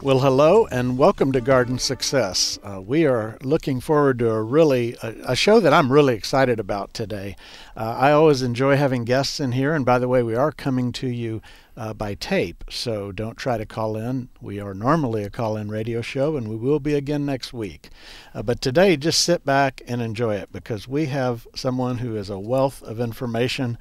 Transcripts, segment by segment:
Well, hello and welcome to Garden Success. Uh, we are looking forward to a really a, a, show that I'm really excited about today. Uh, I always enjoy having guests in here, and by the way, we are coming to you uh, by tape, so don't try to call in. We are normally a call-in radio show, and we will be again next week. Uh, but today, just sit back and enjoy it because we have someone who is a wealth of information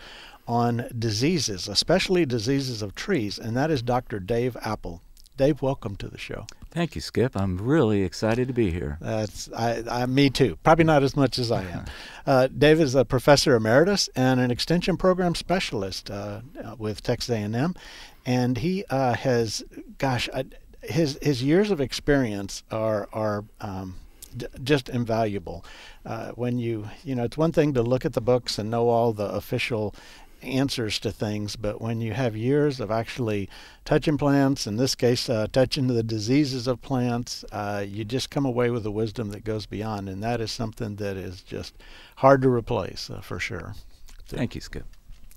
on diseases, especially diseases of trees, and that is Dr. Dave Appel. Dave, welcome to the show. Thank you, Skip. I'm really excited to be here. That's I, I me too. Probably not as much as I am. Uh, Dave is a professor emeritus and an extension program specialist uh, with Texas A&M, and he uh, has, gosh, his his years of experience are are. Um, just invaluable. Uh, when you, you know, it's one thing to look at the books and know all the official answers to things, but when you have years of actually touching plants, in this case, uh, touching the diseases of plants, uh, you just come away with a wisdom that goes beyond, and that is something that is just hard to replace uh, for sure. Thank you, Skip.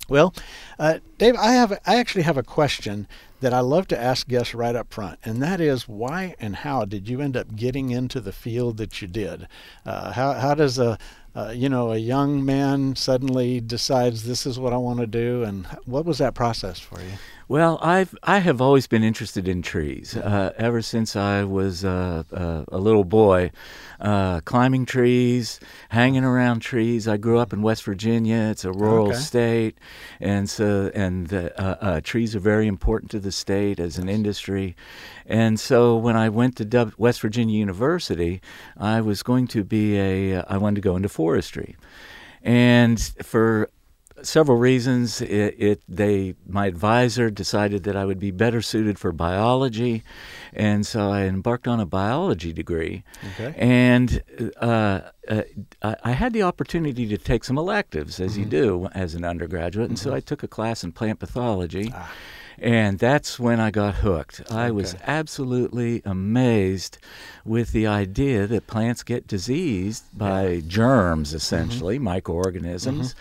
Well, uh, Dave, I have I actually have a question that I love to ask guests right up front, and that is why and how did you end up getting into the field that you did? Uh, how how does a uh, you know, a young man suddenly decides this is what I want to do, and what was that process for you? Well, I've I have always been interested in trees uh, ever since I was uh, uh, a little boy, uh, climbing trees, hanging around trees. I grew up in West Virginia. It's a rural okay. state, and so and the, uh, uh, trees are very important to the state as an industry. And so when I went to West Virginia University, I was going to be a I wanted to go into forestry, and for several reasons. It, it, they my advisor decided that I would be better suited for biology, and so I embarked on a biology degree. Okay. And uh, uh, I had the opportunity to take some electives, as mm-hmm. you do as an undergraduate, and mm-hmm. so I took a class in plant pathology. Ah. And that's when I got hooked. I okay. was absolutely amazed with the idea that plants get diseased by yeah. germs, mm-hmm. essentially, mm-hmm. microorganisms.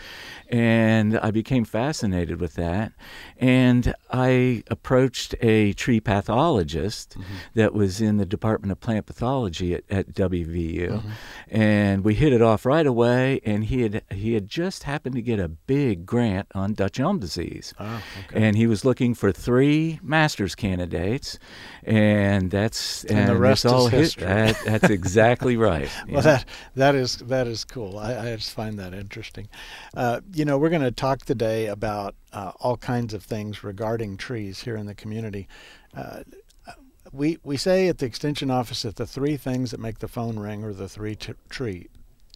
And I became fascinated with that. And I approached a tree pathologist mm-hmm. that was in the Department of Plant Pathology at, at WVU, mm-hmm. and we hit it off right away. And he had he had just happened to get a big grant on Dutch elm disease, oh, okay. and he was looking for three master's candidates, and that's and, and the rest all is history. That, that's exactly right. well, that that is that is cool. I, I just find that interesting. Uh, you know, we're going to talk today about uh, all kinds of things regarding trees here in the community. Uh, we we say at the extension office that the three things that make the phone ring are the three t- tree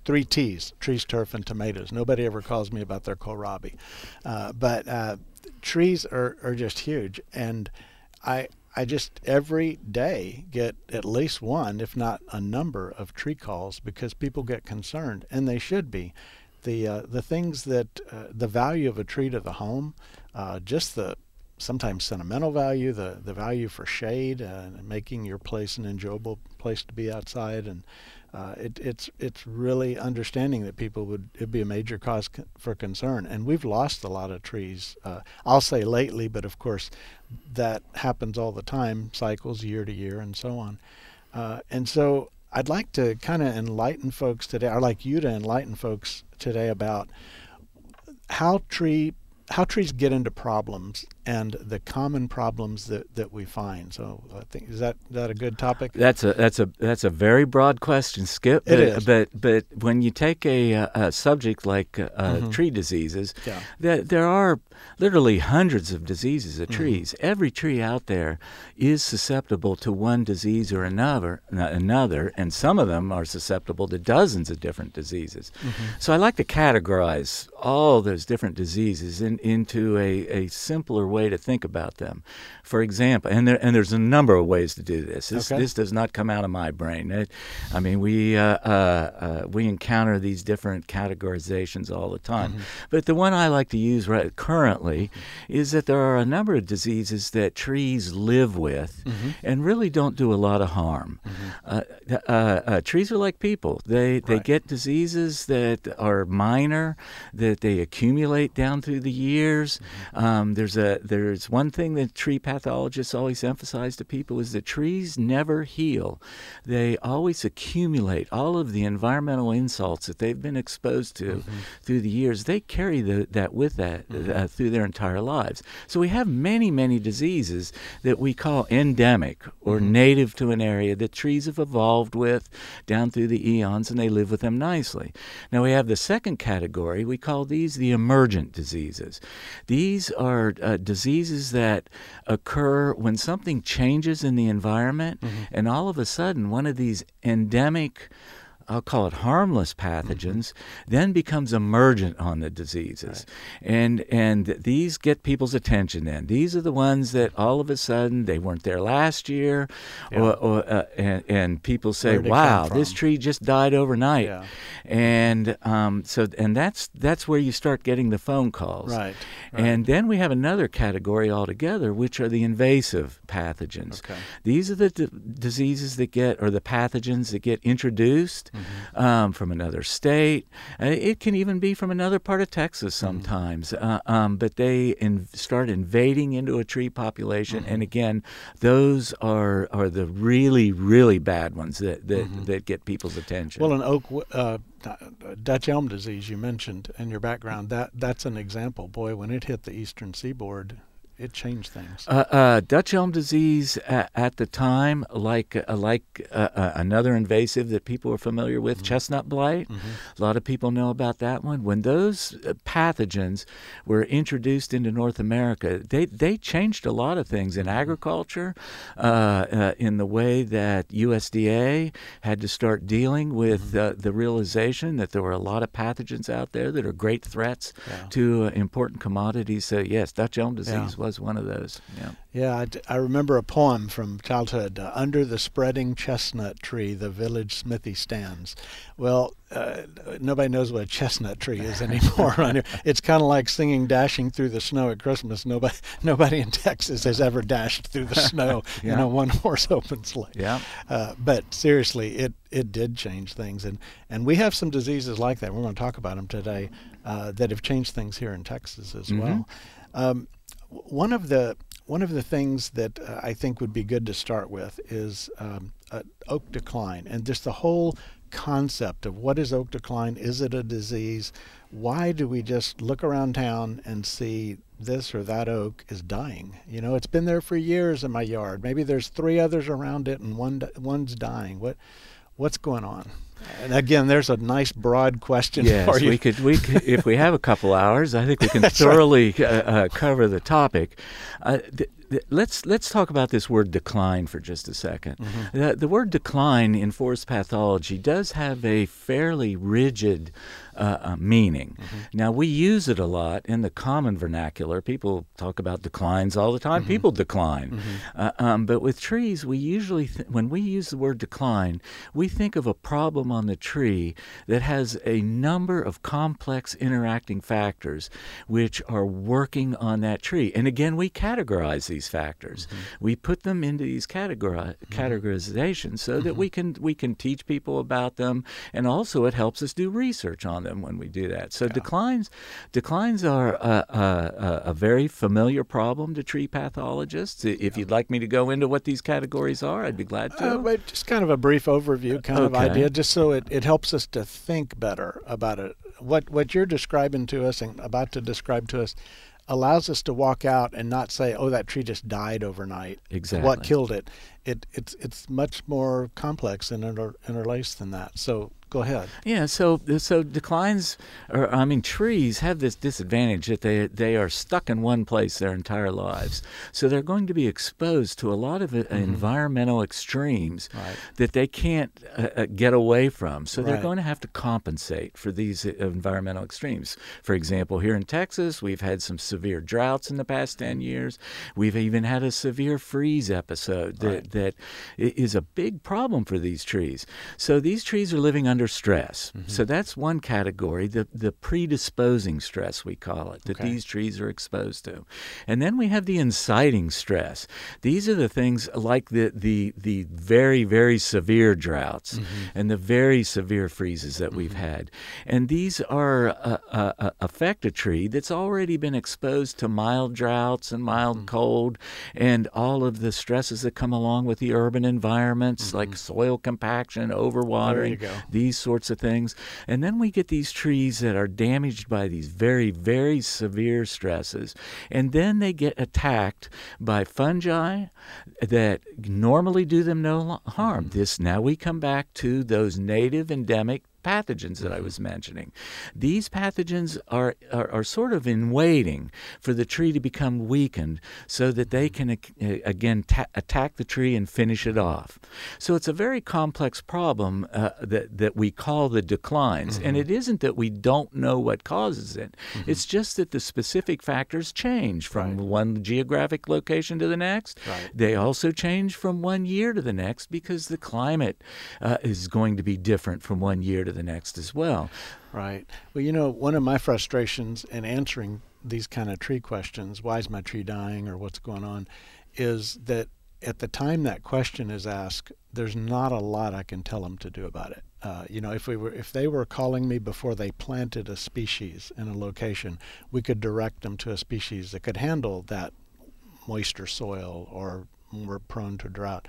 three T's: trees, turf, and tomatoes. Nobody ever calls me about their kohlrabi, uh, but uh, trees are, are just huge, and I I just every day get at least one, if not a number, of tree calls because people get concerned, and they should be the uh, the things that uh, the value of a tree to the home, uh, just the sometimes sentimental value, the the value for shade and making your place an enjoyable place to be outside, and uh, it, it's it's really understanding that people would it'd be a major cause for concern, and we've lost a lot of trees. Uh, I'll say lately, but of course, that happens all the time, cycles year to year, and so on. Uh, and so I'd like to kind of enlighten folks today. I'd like you to enlighten folks today about how tree how trees get into problems and the common problems that, that we find. So I think is that is that a good topic? That's a that's a that's a very broad question, Skip. It but, is. But but when you take a, a subject like uh, mm-hmm. tree diseases, yeah. there, there are literally hundreds of diseases of mm-hmm. trees. Mm-hmm. Every tree out there is susceptible to one disease or another, another, and some of them are susceptible to dozens of different diseases. Mm-hmm. So I like to categorize all those different diseases in, into a, a simpler way to think about them. For example, and there, and there's a number of ways to do this. This, Okay. this does not come out of my brain. It, I mean, we uh, uh, uh, we encounter these different categorizations all the time. Mm-hmm. But the one I like to use right currently is that there are a number of diseases that trees live with Mm-hmm. and really don't do a lot of harm. Uh, uh, uh, trees are like people. They they Right. get diseases that are minor, that they accumulate down through the years. Mm-hmm. Um, there's a there's one thing that tree pathologists always emphasize to people is that trees never heal. They always accumulate all of the environmental insults that they've been exposed to Mm-hmm. through the years. They carry the, that with that uh, through their entire lives. So we have many many diseases that we call endemic or Mm-hmm. native to an area that trees have evolved with down through the eons and they live with them nicely. Now we have the second category. We call these the emergent diseases. These are uh, diseases that occur when something changes in the environment mm-hmm. and all of a sudden one of these endemic I'll call it harmless pathogens, then becomes emergent on the diseases, and and these get people's attention. Then these are the ones that all of a sudden they weren't there last year, or, or uh, and, and people say, Where'd it come "Wow, this tree just died overnight," Yeah. and um, so and that's that's where you start getting the phone calls, Right, And then we have another category altogether, which are the invasive pathogens. Okay. These are the d- diseases that get, or the pathogens that get introduced Mm-hmm. um, from another state. Uh, it can even be from another part of Texas Mm-hmm. sometimes. Uh, um, but they in, start invading into a tree population, Mm-hmm. and again, those are are the really really bad ones that that, that get people's attention. Mm-hmm. Well, an oak, uh, Dutch elm disease you mentioned in your background, that that's an example. Boy, when it hit the eastern seaboard, it changed things. Uh, uh, Dutch elm disease at, at the time, like uh, like uh, uh, another invasive that people are familiar with, chestnut blight. A lot of people know about that one. When those uh, pathogens were introduced into North America, they they changed a lot of things in agriculture, uh, uh, in the way that USDA had to start dealing with uh, the realization that there were a lot of pathogens out there that are great threats Yeah. to uh, important commodities. So yes, Dutch elm disease Yeah. Was one of those. Yeah. Yeah, I, d- I remember a poem from childhood. Uh, Under the spreading chestnut tree, the village smithy stands. Well, uh, nobody knows what a chestnut tree is anymore. around here. It's kind of like singing "Dashing Through the Snow" at Christmas. Nobody, nobody in Texas has ever dashed through the snow in a one-horse open sleigh. Yeah. Uh, but seriously, it it did change things, and and we have some diseases like that. We're going to talk about them today uh, that have changed things here in Texas as well. Um, one of the one of the things that uh, I think would be good to start with is um, uh, oak decline, and just the whole concept of what is oak decline? Is it a disease? Why do we just look around town and see this or that oak is dying? You know, it's been there for years in my yard. Maybe there's three others around it, and one one's dying. What what's going on? And again, there's a nice broad question Yes, for you. we could. We could, if we have a couple hours, I think we can thoroughly uh, uh, cover the topic. Uh, th- th- let's let's talk about this word decline for just a 2nd Mm-hmm. The, the word decline in forest pathology does have a fairly rigid uh, uh, meaning. Mm-hmm. Now we use it a lot in the common vernacular. People talk about declines all the time. Mm-hmm. People decline, uh, um, but with trees, we usually th- when we use the word decline, we think of a problem on the tree that has a number of complex interacting factors which are working on that tree. And again, we categorize these factors. We put them into these categori- categorizations so that we can we can teach people about them, and also it helps us do research on them when we do that. So declines declines are a, a, a, very familiar problem to tree pathologists. If you'd like me to go into what these categories are, I'd be glad to. Uh, but just kind of a brief overview, kind of idea, just so it, it helps us to think better about it. What what you're describing to us and about to describe to us allows us to walk out and not say, "Oh, that tree just died overnight." Exactly. What killed it? It it's it's much more complex and inter, interlaced than that. So Go ahead. Yeah, so so declines, or I mean trees have this disadvantage that they they are stuck in one place their entire lives. So they're going to be exposed to a lot of mm-hmm. environmental extremes right. that they can't uh, uh, get away from. So they're going to have to compensate for these uh, environmental extremes. For example, here in Texas, we've had some severe droughts in the past 10 years. We've even had a severe freeze episode that, right. that is a big problem for these trees. So these trees are living under stress. Mm-hmm. So that's one category, the, the predisposing stress, we call it, that okay. these trees are exposed to. And then we have the inciting stress. These are the things like the, the, the very, very severe droughts mm-hmm. and the very severe freezes that mm-hmm. we've had. And these are uh, uh, affect a tree that's already been exposed to mild droughts and mild mm-hmm. cold and all of the stresses that come along with the urban environments like mm-hmm. soil compaction, overwatering, these sorts of things. And then we get these trees that are damaged by these very, very severe stresses. And then they get attacked by fungi that normally do them no harm. This now we come back to those native endemic pathogens that I was mentioning. These pathogens are, are, are, sort of in waiting for the tree to become weakened so that they can uh, again ta- attack the tree and finish it off. So it's a very complex problem uh, that, that we call the declines. Mm-hmm. And it isn't that we don't know what causes it, mm-hmm. it's just that the specific factors change from right. one geographic location to the next. Right. They also change from one year to the next because the climate uh, is going to be different from one year to the next as well. Right. Well, you know, one of my frustrations in answering these kind of tree questions, why is my tree dying or what's going on, is that at the time that question is asked, there's not a lot I can tell them to do about it. Uh, you know, if we were if they were calling me before they planted a species in a location, we could direct them to a species that could handle that moisture soil or more prone to drought.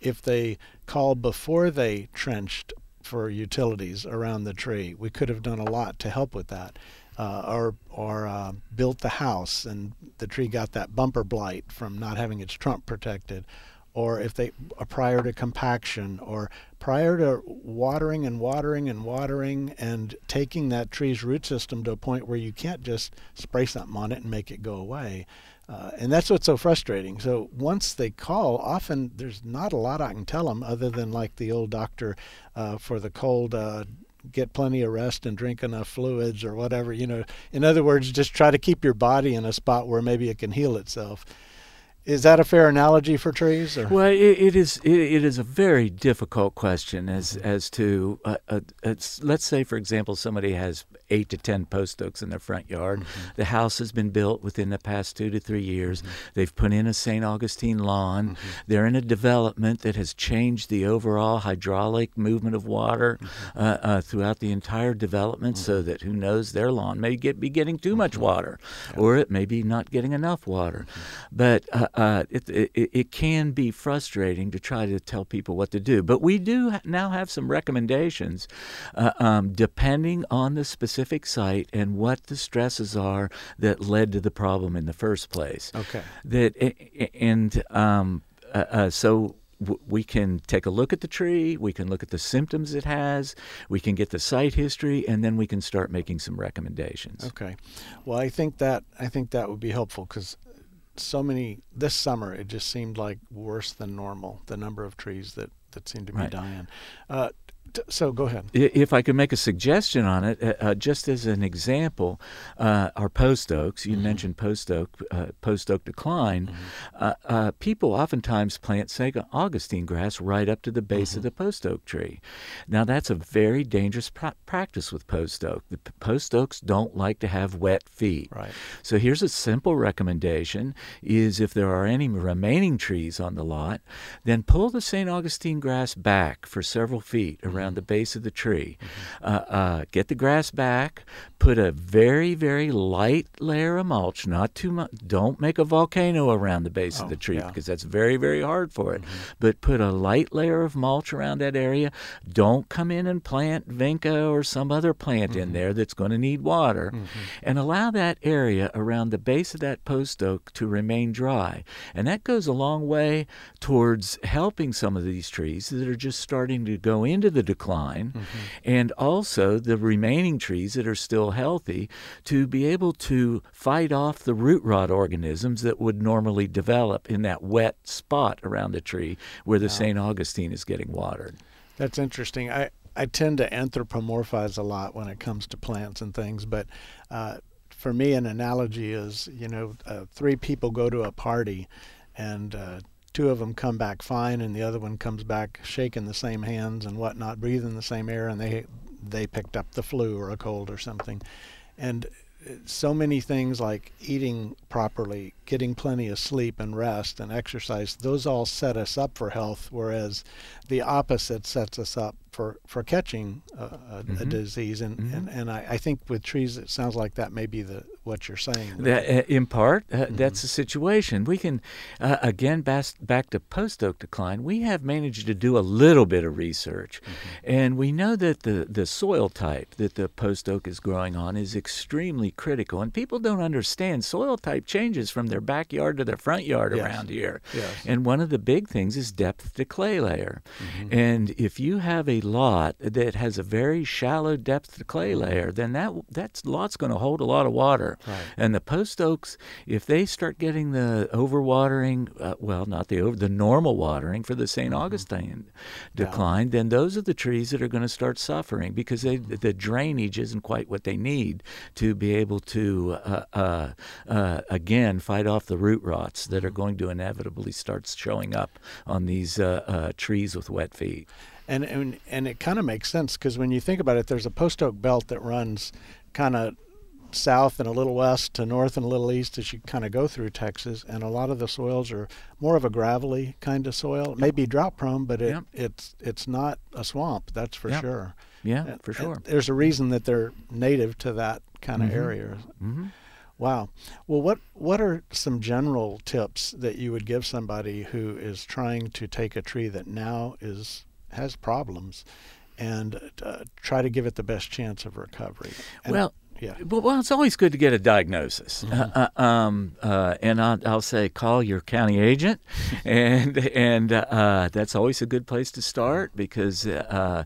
If they called before they trenched for utilities around the tree. We could have done a lot to help with that. Uh, or or uh, built the house and the tree got that bumper blight from not having its trunk protected, or if they uh, prior to compaction or prior to watering and watering and watering and taking that tree's root system to a point where you can't just spray something on it and make it go away. Uh, and that's what's so frustrating. So once they call, often there's not a lot I can tell them other than like the old doctor uh, for the cold. Uh, get plenty of rest and drink enough fluids or whatever you know in other words just try to keep your body in a spot where maybe it can heal itself is that a fair analogy for trees? Or? Well, it, it is. It, it is a very difficult question as mm-hmm. as to uh, uh, let's say, for example, somebody has eight to ten post oaks in their front yard. Mm-hmm. The house has been built within the past two to three years. Mm-hmm. They've put in a St. Augustine lawn. Mm-hmm. They're in a development that has changed the overall hydraulic movement of water mm-hmm. uh, uh, throughout the entire development, so mm-hmm. that who knows their lawn may get be getting too much water, yeah. or it may be not getting enough water. But uh, it, it, it can be frustrating to try to tell people what to do. But we do now have some recommendations uh, um, depending on the specific site and what the stresses are that led to the problem in the first place. Okay. That and um, uh, uh so we can take a look at the tree, we can look at the symptoms it has, we can get the site history, and then we can start making some recommendations. Okay, well, I think that I think that would be helpful because so many this summer it just seemed like worse than normal the number of trees that that seemed to be right. dying uh, so go ahead. If I could make a suggestion on it, uh, uh, just as an example, uh, our post oaks. You mm-hmm. mentioned post oak, uh, post oak decline. Mm-hmm. Uh, uh, people oftentimes plant St. Augustine grass right up to the base mm-hmm. of the post oak tree. Now that's a very dangerous pra- practice with post oak. The post oaks don't like to have wet feet. Right. So here's a simple recommendation: is if there are any remaining trees on the lot, then pull the St. Augustine grass back for several feet around around the base of the tree. Mm-hmm. Uh, uh, get the grass back. Put a very, very light layer of mulch, not too much. Don't make a volcano around the base oh, of the tree yeah. because that's very, very hard for it. Mm-hmm. But put a light layer of mulch around that area. Don't come in and plant vinca or some other plant mm-hmm. in there that's going to need water. Mm-hmm. And allow that area around the base of that post oak to remain dry. And that goes a long way towards helping some of these trees that are just starting to go into the decline, mm-hmm. and also the remaining trees that are still healthy to be able to fight off the root rot organisms that would normally develop in that wet spot around the tree where the wow. St. Augustine is getting watered. That's interesting. I, I tend to anthropomorphize a lot when it comes to plants and things, but uh, for me, an analogy is you know, uh, three people go to a party and uh, two of them come back fine and the other one comes back shaking the same hands and whatnot, breathing the same air, and they they picked up the flu or a cold or something. And uh, so many things like eating properly, getting plenty of sleep and rest and exercise, those all set us up for health, whereas the opposite sets us up for, for catching a, a, mm-hmm. a disease. And, mm-hmm. and, and I, I, think with trees, it sounds like that may be the what you're saying. That, uh, in part, uh, mm-hmm. that's the situation. We can, uh, again, back, back to post oak decline, we have managed to do a little bit of research. Mm-hmm. And we know that the, the soil type that the post oak is growing on is extremely critical. And people don't understand soil type changes from their backyard to their front yard yes. around here. Yes. And one of the big things is depth to clay layer. Mm-hmm. And if you have a lot that has a very shallow depth to clay layer, then that that lot's going to hold a lot of water. Right. And the post oaks, if they start getting the overwatering, uh, well, not the over, the normal watering for the saint mm-hmm. Augustine decline, yeah. then those are the trees that are going to start suffering because they, mm-hmm. the drainage isn't quite what they need to be able to uh, uh, uh again fight off the root rots that are mm-hmm. going to inevitably start showing up on these uh, uh, trees with wet feet. And and, and it kind of makes sense because when you think about it, there's a post oak belt that runs kind of south and a little west to north and a little east as you kind of go through Texas, and a lot of the soils are more of a gravelly kind of soil. It may be drought prone, but it, yep. it's it's not a swamp. That's for yep. sure. Yeah, and, for sure. There's a reason that they're native to that kind of mm-hmm. area. Mm-hmm. Wow. Well, what what are some general tips that you would give somebody who is trying to take a tree that now is has problems and uh, try to give it the best chance of recovery. And well, yeah. Well, it's always good to get a diagnosis, mm-hmm. uh, uh, um, uh, and I'll, I'll, say call your county agent, and and uh, that's always a good place to start because uh,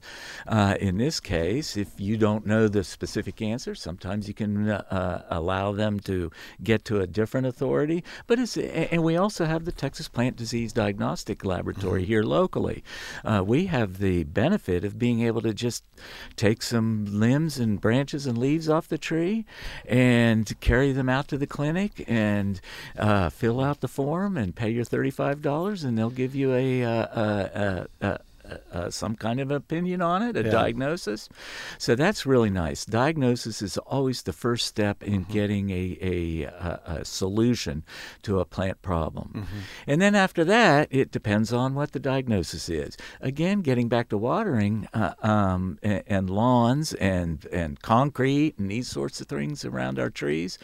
uh, in this case, if you don't know the specific answer, sometimes you can allow them to get to a different authority. But it's and we also have the Texas Plant Disease Diagnostic Laboratory mm-hmm. here locally. we have the benefit of being able to just take some limbs and branches and leaves off the tree and carry them out to the clinic and uh, fill out the form and pay your $35 and they'll give you a, a, a, a uh, some kind of opinion on it, a yeah. diagnosis. So that's really nice. Diagnosis is always the first step in mm-hmm. getting a, a, a, a, solution to a plant problem. Mm-hmm. And then after that, it depends on what the diagnosis is. Again, getting back to watering uh, um, and, and, lawns and, and concrete and these sorts of things around our trees,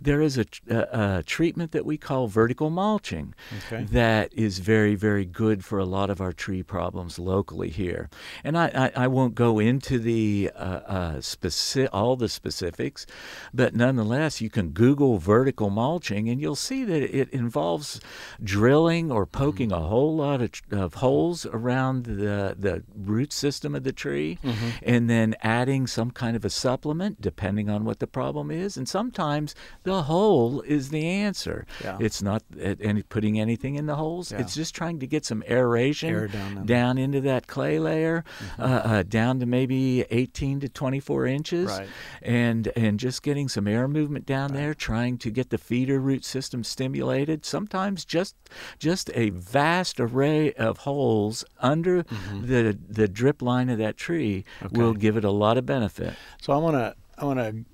there is a, a treatment that we call vertical mulching okay. that is very, very good for a lot of our tree problems locally here. And I, I, I won't go into the uh, uh, specific, all the specifics, but nonetheless, you can Google vertical mulching and you'll see that it involves drilling or poking mm-hmm. a whole lot of, of, holes around the, the root system of the tree mm-hmm. and then adding some kind of a supplement depending on what the problem is. And sometimes the hole is the answer. Yeah. It's not any, putting anything in the holes, yeah. it's just trying to get some aeration Air down, down into that clay layer mm-hmm. uh, uh, down to maybe 18 to 24 inches, right. and and just getting some air movement down right. there, trying to get the feeder root system stimulated. Sometimes just just a vast array of holes under mm-hmm. the the drip line of that tree okay. will give it a lot of benefit. So I want to I want to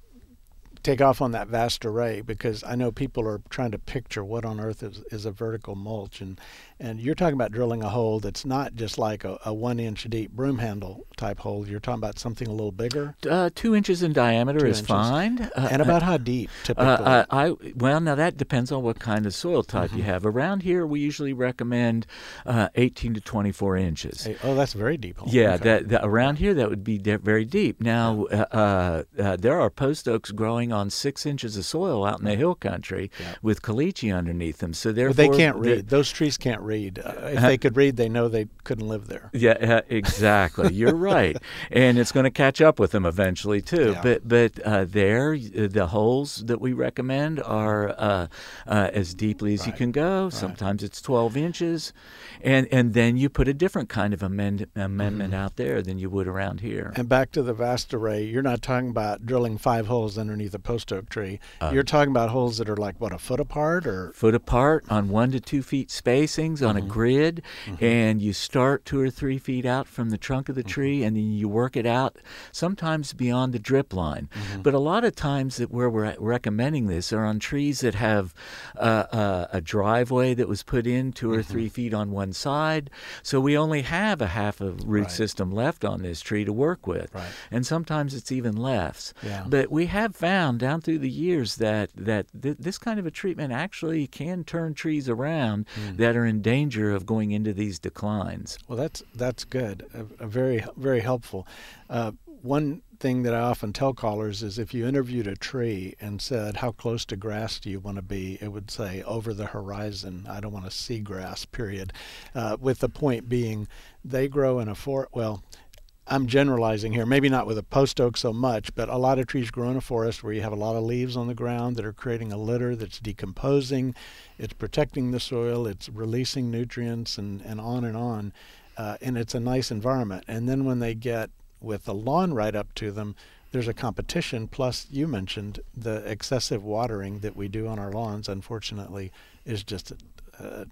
take off on that vast array because I know people are trying to picture what on earth is, is a vertical mulch and and you're talking about drilling a hole that's not just like a, a one inch deep broom handle type hole. You're talking about something a little bigger. Uh, two inches in diameter two is inches. fine. Uh, and about how deep uh, typically? Uh, I well now that depends on what kind of soil type mm-hmm. you have. Around here we usually recommend uh, 18 to 24 inches. Hey, oh, that's very deep. Hole. Yeah, okay. that, that, around here that would be de- very deep. Now uh, there are post oaks growing on six inches of soil out in the hill country with caliche underneath them. So therefore, But they can't read. Those trees can't read. Uh, if they could read, they know they couldn't live there. Yeah, uh, exactly. You're right, and it's going to catch up with them eventually too. Yeah. But but uh, there, the holes that we recommend are uh, uh, as deeply as you can go. Sometimes it's 12 inches, and and then you put a different kind of amend- amendment out there than you would around here. And back to the vast array, you're not talking about drilling five holes underneath a post oak tree. Uh, you're talking about holes that are like what a foot apart, or foot apart on one to two feet spacings on a grid, and you start two or three feet out from the trunk of the tree, and then you work it out. Sometimes beyond the drip line, but a lot of times that where we're recommending this are on trees that have uh, uh, a driveway that was put in 2 or three feet on one side, so we only have a half a root Right. system left on this tree to work with, Right. and sometimes it's even less. Yeah. But we have found down through the years that that th- this kind of a treatment actually can turn trees around Hmm. that are in danger of going into these declines. Well, that's that's good. A, very very helpful. Uh, one thing that I often tell callers is if you interviewed a tree and said how close to grass do you want to be, it would say over the horizon. I don't want to see grass. Period. Uh, with the point being, they grow in a forest. Well. I'm generalizing here, maybe not with a post oak so much, but a lot of trees grow in a forest where you have a lot of leaves on the ground that are creating a litter that's decomposing, it's protecting the soil, it's releasing nutrients, and, and on and on. Uh, and it's a nice environment. And then when they get with the lawn right up to them, there's a competition. Plus, you mentioned the excessive watering that we do on our lawns, unfortunately, is just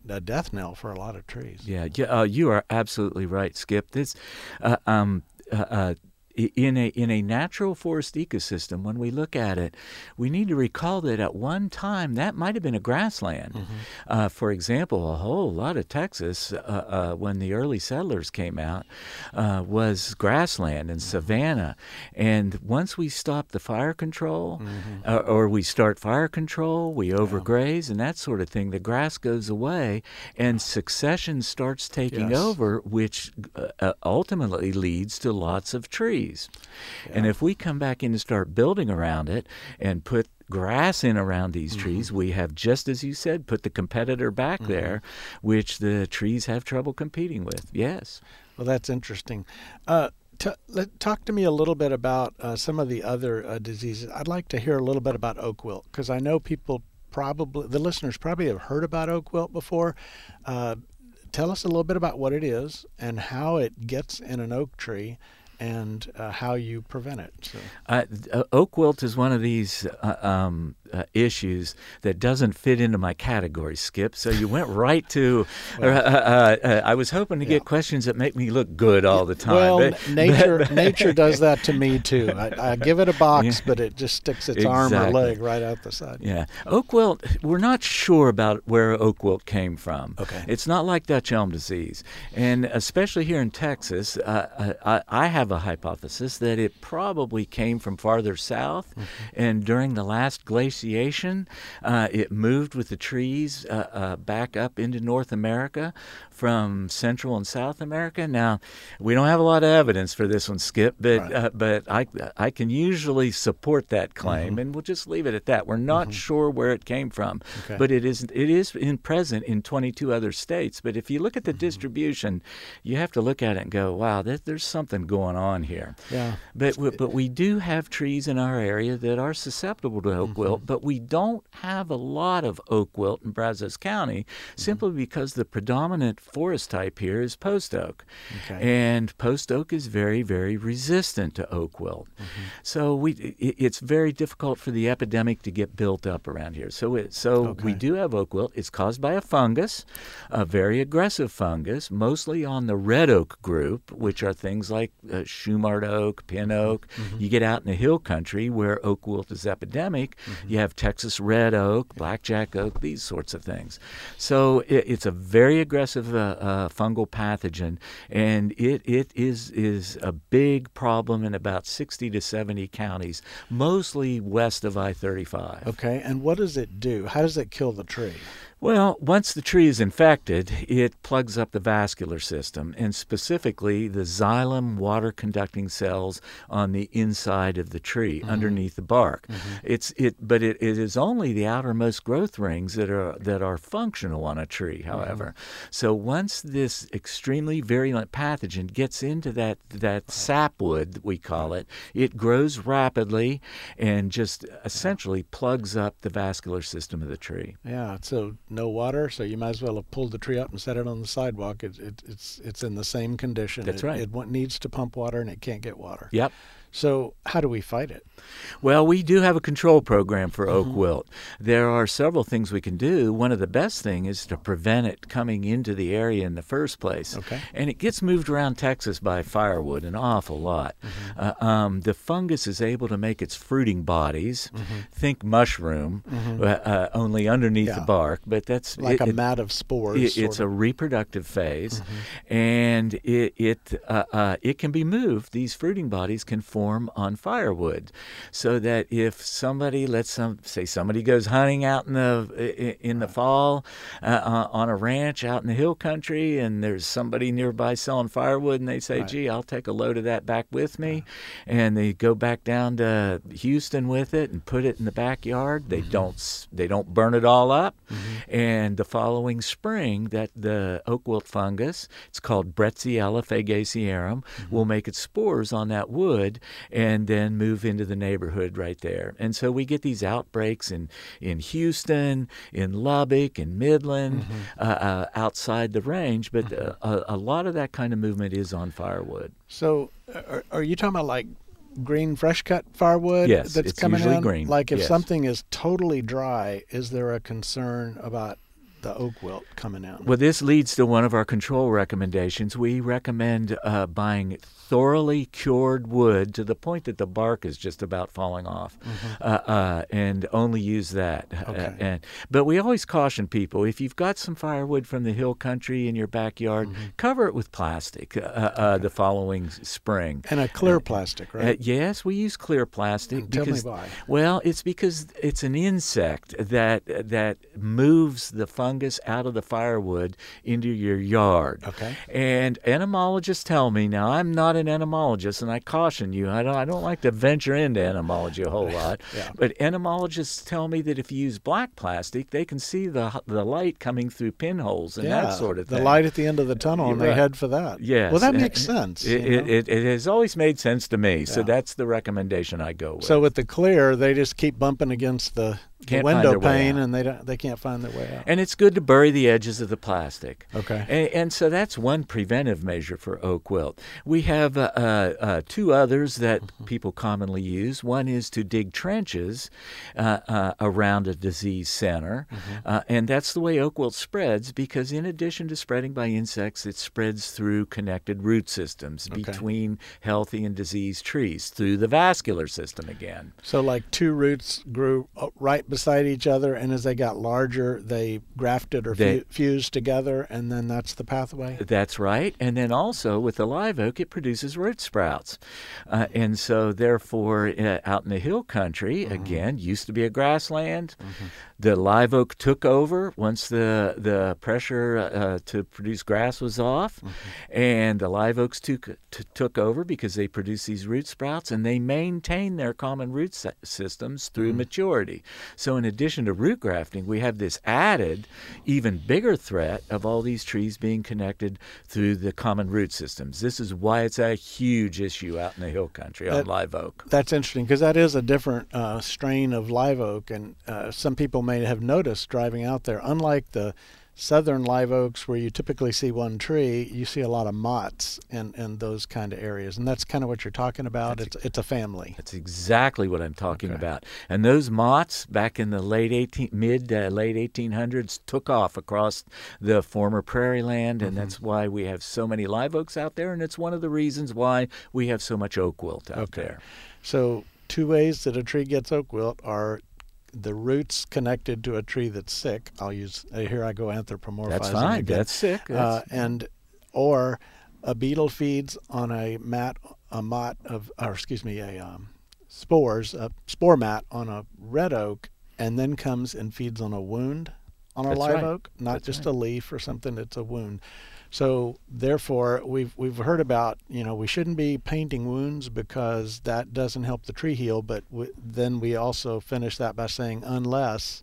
a, death knell for a lot of trees. Yeah, yeah uh, you are absolutely right, Skip. This, uh, um, uh, uh, in a in a natural forest ecosystem, when we look at it, we need to recall that at one time that might have been a grassland. Mm-hmm. Uh, for example, a whole lot of Texas, uh, uh, when the early settlers came out, uh, was grassland and savanna. And once we stop the fire control, uh, or we start fire control, we overgraze and that sort of thing, the grass goes away, and succession starts taking Yes. over, which uh, ultimately leads to lots of trees. And if we come back in and start building around it and put grass in around these trees, we have just as you said, put the competitor back there, which the trees have trouble competing with. Yes. Well, that's interesting. Uh, t- let, talk to me a little bit about uh, some of the other uh, diseases. I'd like to hear a little bit about oak wilt because I know people probably, the listeners probably have heard about oak wilt before. Uh, tell us a little bit about what it is and how it gets in an oak tree and uh, how you prevent it. So, Uh, uh, oak wilt is one of these uh, um, uh, issues that doesn't fit into my category, Skip. So you went right to. uh, uh, uh, I was hoping to Yeah. get questions that make me look good all the time. well, but- nature nature does that to me too. I, I give it a box, Yeah. but it just sticks its arm or leg right out the side. Yeah, oak wilt. We're not sure about where oak wilt came from. Okay. it's not like Dutch elm disease, and especially here in Texas, uh, I, I have a hypothesis that it probably came from farther south, and during the last glaciation, uh, it moved with the trees uh, uh, back up into North America from Central and South America. Now, we don't have a lot of evidence for this one, Skip, but Right. uh, but I I can usually support that claim, and we'll just leave it at that. We're not sure where it came from, Okay. but it is it is in present in 22 other states. But if you look at the distribution, you have to look at it and go, wow, there, there's something going on here. Yeah. But we, but we do have trees in our area that are susceptible to oak wilt, but we don't have a lot of oak wilt in Brazos County mm-hmm. simply because the predominant forest type here is post oak. Okay. And post oak is very, very resistant to oak wilt. Mm-hmm. So we it, it's very difficult for the epidemic to get built up around here. So it, so we do have oak wilt. It's caused by a fungus, a very aggressive fungus, mostly on the red oak group, which are things like uh, Shumard oak, pin oak. Mm-hmm. You get out in the hill country where oak wilt is epidemic, you have Texas red oak, blackjack oak, these sorts of things. So it, it's a very aggressive uh, uh, fungal pathogen, and it, it is is a big problem in about 60 to 70 counties, mostly west of I-35. Okay. And what does it do? How does it kill the tree? Well, once the tree is infected, it plugs up the vascular system, and specifically the xylem water conducting cells on the inside of the tree, mm-hmm. underneath the bark. Mm-hmm. It's it, but it, it is only the outermost growth rings that are that are functional on a tree. However, mm-hmm. so once this extremely virulent pathogen gets into that that sapwood, we call it, it grows rapidly and just essentially plugs up the vascular system of the tree. Yeah. So no water, so you might as well have pulled the tree up and set it on the sidewalk. It, it, it's it's in the same condition. That's it, right. It needs to pump water and it can't get water. Yep. So, how do we fight it? Well, we do have a control program for oak mm-hmm. wilt. There are several things we can do. One of the best things is to prevent it coming into the area in the first place. Okay. And it gets moved around Texas by firewood an awful lot. Mm-hmm. Uh, um, the fungus is able to make its fruiting bodies. Mm-hmm. Think mushroom, mm-hmm. uh, uh, only underneath yeah. the bark, but that's like it, a mat of spores. It, it's of. a reproductive phase, mm-hmm. and it it uh, uh, it can be moved. These fruiting bodies can form form on firewood, so that if somebody let's some say somebody goes hunting out in the in the fall uh, uh, on a ranch out in the hill country, and there's somebody nearby selling firewood, and they say, right. "Gee, I'll take a load of that back with me," and they go back down to Houston with it and put it in the backyard. They mm-hmm. don't they don't burn it all up, mm-hmm. and the following spring, that the oak wilt fungus, it's called Bretziella fagacearum, mm-hmm. will make its spores on that wood, and then move into the neighborhood right there. And so we get these outbreaks in, in Houston, in Lubbock, in Midland, mm-hmm. uh, uh, outside the range, but mm-hmm. Uh, a, a, lot of that kind of movement is on firewood. So are, are you talking about like green fresh cut firewood yes, that's it's coming usually in? green. Like if yes. something is totally dry, is there a concern about the oak wilt coming in? Well, this leads to one of our control recommendations. We recommend uh, buying thoroughly cured wood to the point that the bark is just about falling off, mm-hmm. uh, uh, and only use that. Uh, okay. and but we always caution people: if you've got some firewood from the hill country in your backyard, mm-hmm. cover it with plastic uh, uh, okay. the following spring. And a clear plastic, right? yes, we use clear plastic. And because, tell me why. Well, it's because it's an insect that that moves the fungus out of the firewood into your yard. Okay. And entomologists tell me now I'm not an entomologist, and I caution you, I don't, I don't like to venture into entomology a whole lot. yeah. But entomologists tell me that if you use black plastic, they can see the the light coming through pinholes and yeah, that sort of thing. The light at the end of the tunnel, You're and right. they head for that. Yes. Well, that makes sense. It, it, it, it, has always made sense to me, so that's the recommendation I go with. So with the clear, they just keep bumping against the can't window pane and they don't they can't find their way out. And it's good to bury the edges of the plastic. Okay. And, and so that's one preventive measure for oak wilt. We have uh, uh, uh, two others that mm-hmm. people commonly use. One is to dig trenches uh, uh, around a disease center, mm-hmm. Uh, and that's the way oak wilt spreads because in addition to spreading by insects, it spreads through connected root systems okay. between healthy and diseased trees through the vascular system again. So like two roots grew right beside each other, and as they got larger, they grafted or they, fused together, and then that's the pathway. That's right. And then also with the live oak, it produces root sprouts, uh, and so therefore, uh, out in the hill country, mm-hmm. again, used to be a grassland. Mm-hmm. The live oak took over once the the pressure uh, to produce grass was off, mm-hmm. and the live oaks took t- took over because they produce these root sprouts and they maintain their common root sy- systems through mm-hmm. maturity. So in addition to root grafting, we have this added, even bigger threat of all these trees being connected through the common root systems. This is why it's a huge issue out in the hill country on live oak. That's interesting because that is a different uh, strain of live oak, and uh, some people may have noticed driving out there. Unlike the southern live oaks where you typically see one tree, you see a lot of motts in, in those kind of areas. And that's kind of what you're talking about. That's it's it's a family. That's exactly what I'm talking okay. about. And those motts back in the late 18 mid uh, late 1800s took off across the former prairie land and mm-hmm. that's why we have so many live oaks out there and it's one of the reasons why we have so much oak wilt out okay. there. So two ways that a tree gets oak wilt are the roots connected to a tree that's sick. I'll use uh, here I go anthropomorphizing. That's fine. Again. That's sick. Uh, and or a beetle feeds on a mat, a mott of, or excuse me, a um, spores, a spore mat on a red oak, and then comes and feeds on a wound on a That's live right. oak, not That's just right. a leaf or something that's a wound. So therefore, we've we've heard about you know we shouldn't be painting wounds because that doesn't help the tree heal. But w- then we also finish that by saying unless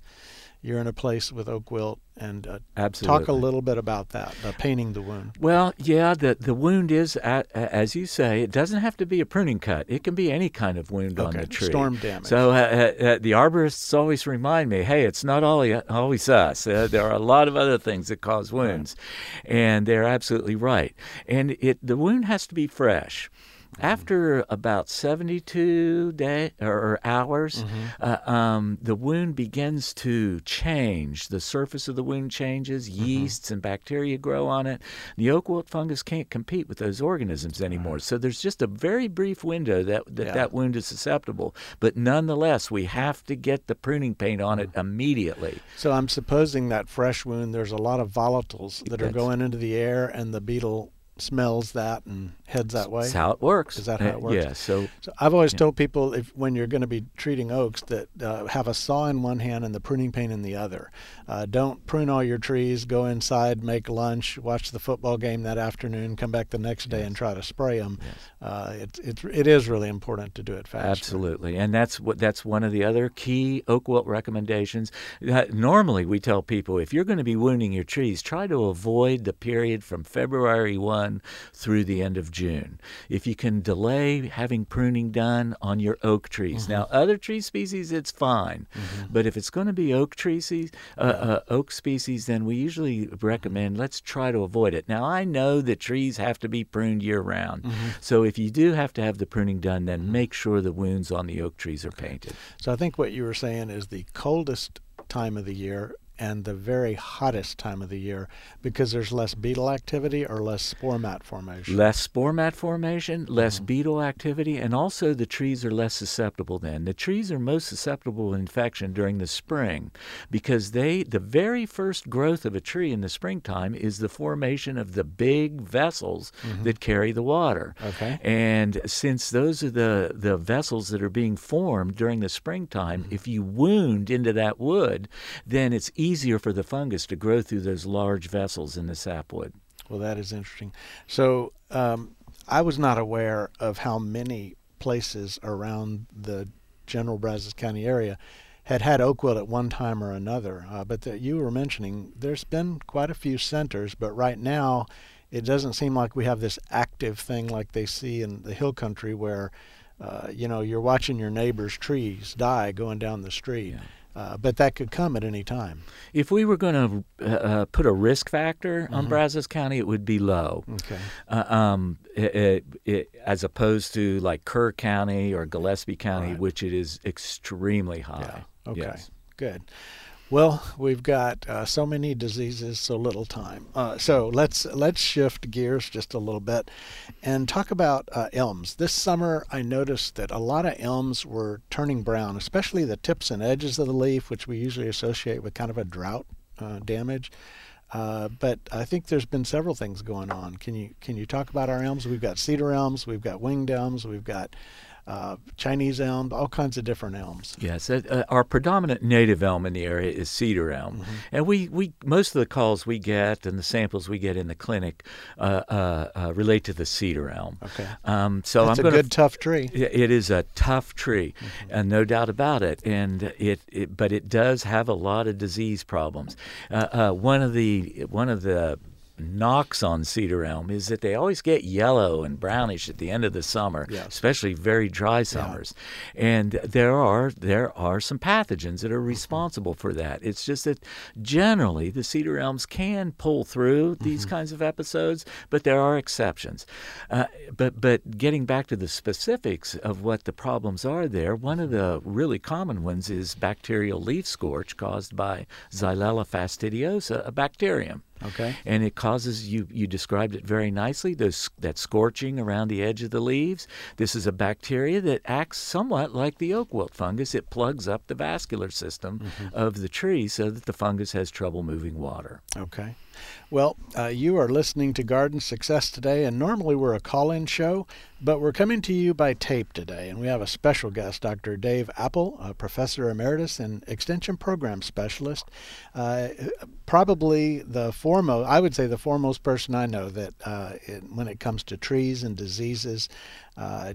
you're in a place with oak wilt and uh, Absolutely. talk a little bit about that, painting the wound. Well, yeah, the the wound is, as you say, it doesn't have to be a pruning cut. It can be any kind of wound on the tree. storm damage. So uh, uh, uh, the arborists always remind me, hey, it's not all, always us. Uh, there are a lot of other things that cause wounds, and they're absolutely right. And it the wound has to be fresh. Mm-hmm. After about 72 day or hours, Mm-hmm. uh, um, the wound begins to change. The surface of the wound changes. Mm-hmm. Yeasts and bacteria grow on it. The oak wilt fungus can't compete with those organisms anymore. So there's just a very brief window that that, Yeah. that wound is susceptible. But nonetheless, we have to get the pruning paint on it Mm-hmm. immediately. So I'm supposing that fresh wound, there's a lot of volatiles that are going into the air, and the beetle smells that and heads that way. That's how it works. Is that how it works? Yeah. So So I've always Yeah. told people if when you're going to be treating oaks that uh, have a saw in one hand and the pruning paint in the other. Uh, don't prune all your trees. Go inside, make lunch, watch the football game that afternoon, come back the next day and try to spray them. Yes. Uh, it's it's it is really important to do it fast. Absolutely, and that's what that's one of the other key oak wilt recommendations. Normally, we tell people if you're going to be wounding your trees, try to avoid the period from February one through the end of June. If you can delay having pruning done on your oak trees, now other tree species it's fine, but if it's going to be oak trees, uh, uh, oak species, then we usually recommend let's try to avoid it. Now I know that trees have to be pruned year round, so if you do have to have the pruning done, then make sure the wounds on the oak trees are painted. So I think what you were saying is the coldest time of the year and the very hottest time of the year because there's less beetle activity or less spore mat formation. Less spore mat formation, less Mm-hmm. beetle activity, and also the trees are less susceptible then. The trees are most susceptible to infection during the spring because they the very first growth of a tree in the springtime is the formation of the big vessels that carry the water. Mm-hmm. Okay. And since those are the, the vessels that are being formed during the springtime, Mm-hmm. if you wound into that wood, then it's easier for the fungus to grow through those large vessels in the sapwood. Well, that is interesting. So um, I was not aware of how many places around the general Brazos County area had had oak wilt at one time or another. Uh, but that you were mentioning, there's been quite a few centers, but right now it doesn't seem like we have this active thing like they see in the hill country where, uh, you know, you're watching your neighbor's trees die going down the street. Uh, but that could come at any time. If we were going to uh, uh, put a risk factor on Brazos County, it would be low. Okay. Uh, um, it, it, it, as opposed to like Kerr County or Gillespie County, Right. which it is extremely high. Yeah. Okay. Yes. Good. Well, we've got uh, so many diseases, so little time. Uh, so let's let's shift gears just a little bit and talk about uh, elms. This summer, I noticed that a lot of elms were turning brown, especially the tips and edges of the leaf, which we usually associate with kind of a drought uh, damage. Uh, but I think there's been several things going on. Can you can you talk about our elms? We've got cedar elms, we've got winged elms, we've got uh, Chinese elm, all kinds of different elms. Yes, uh, uh, our predominant native elm in the area is cedar elm, and we, we most of the calls we get and the samples we get in the clinic uh, uh, uh, relate to the cedar elm. Okay. Um, so That's I'm a going good tough tree. It it is a tough tree, and no doubt about it. And it, it, but it does have a lot of disease problems. Uh, uh, one of the one of the knocks on cedar elm is that they always get yellow and brownish at the end of the summer, Yes. especially very dry summers. And there are there are some pathogens that are mm-hmm. responsible for that. It's just that generally the cedar elms can pull through these mm-hmm. kinds of episodes, but there are exceptions. Uh, but but getting back to the specifics of what the problems are there, one of mm-hmm. the really common ones is bacterial leaf scorch caused by Xylella fastidiosa, a bacterium. Okay. And it causes you you described it very nicely, those that scorching around the edge of the leaves. This is a bacteria that acts somewhat like the oak wilt fungus. It plugs up the vascular system mm-hmm. of the tree so that the fungus has trouble moving water. Okay. Well, uh, you are listening to Garden Success today, and normally we're a call in show, but we're coming to you by tape today. And we have a special guest, Dr. Dave Appel, a professor emeritus and extension program specialist. Uh, probably the foremost, I would say, the foremost person I know that uh, it, when it comes to trees and diseases. Uh,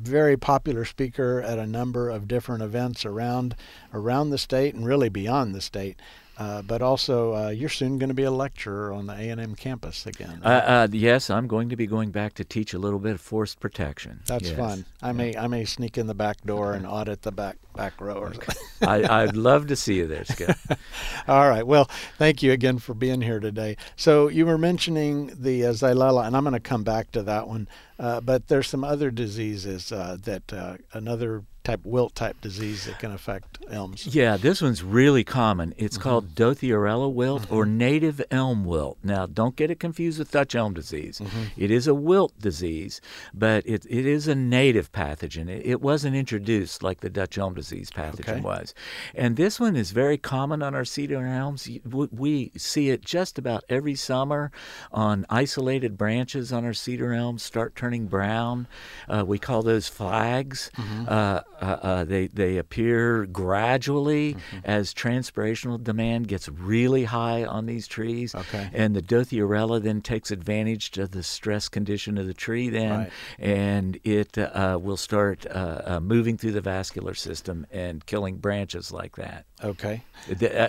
very popular speaker at a number of different events around around the state and really beyond the state. Uh, but also, uh, you're soon going to be a lecturer on the A&M campus again. Right? Uh, uh, yes, I'm going to be going back to teach a little bit of forest protection. That's yes. fun. I yeah. may I may sneak in the back door and audit the back back row or something. I, would love to see you there, Skip. All right. Well, thank you again for being here today. So you were mentioning the uh, Xylella, and I'm going to come back to that one. Uh, but there's some other diseases that another type wilt type disease that can affect elms. Yeah, this one's really common. It's mm-hmm. called Dothiorella wilt mm-hmm. or native elm wilt. Now, don't get it confused with Dutch elm disease. Mm-hmm. It is a wilt disease, but it, it is a native pathogen. It, it wasn't introduced like the Dutch elm disease pathogen okay. was. And this one is very common on our cedar elms. We see it just about every summer on isolated branches on our cedar elms start turning brown. Uh, we call those flags. Mm-hmm. Uh, uh, uh, they they appear gradually mm-hmm. as transpirational demand gets really high on these trees. Okay. And the Dothiorella then takes advantage of the stress condition of the tree then, right. and it uh, will start uh, uh, moving through the vascular system and killing branches like that. Okay.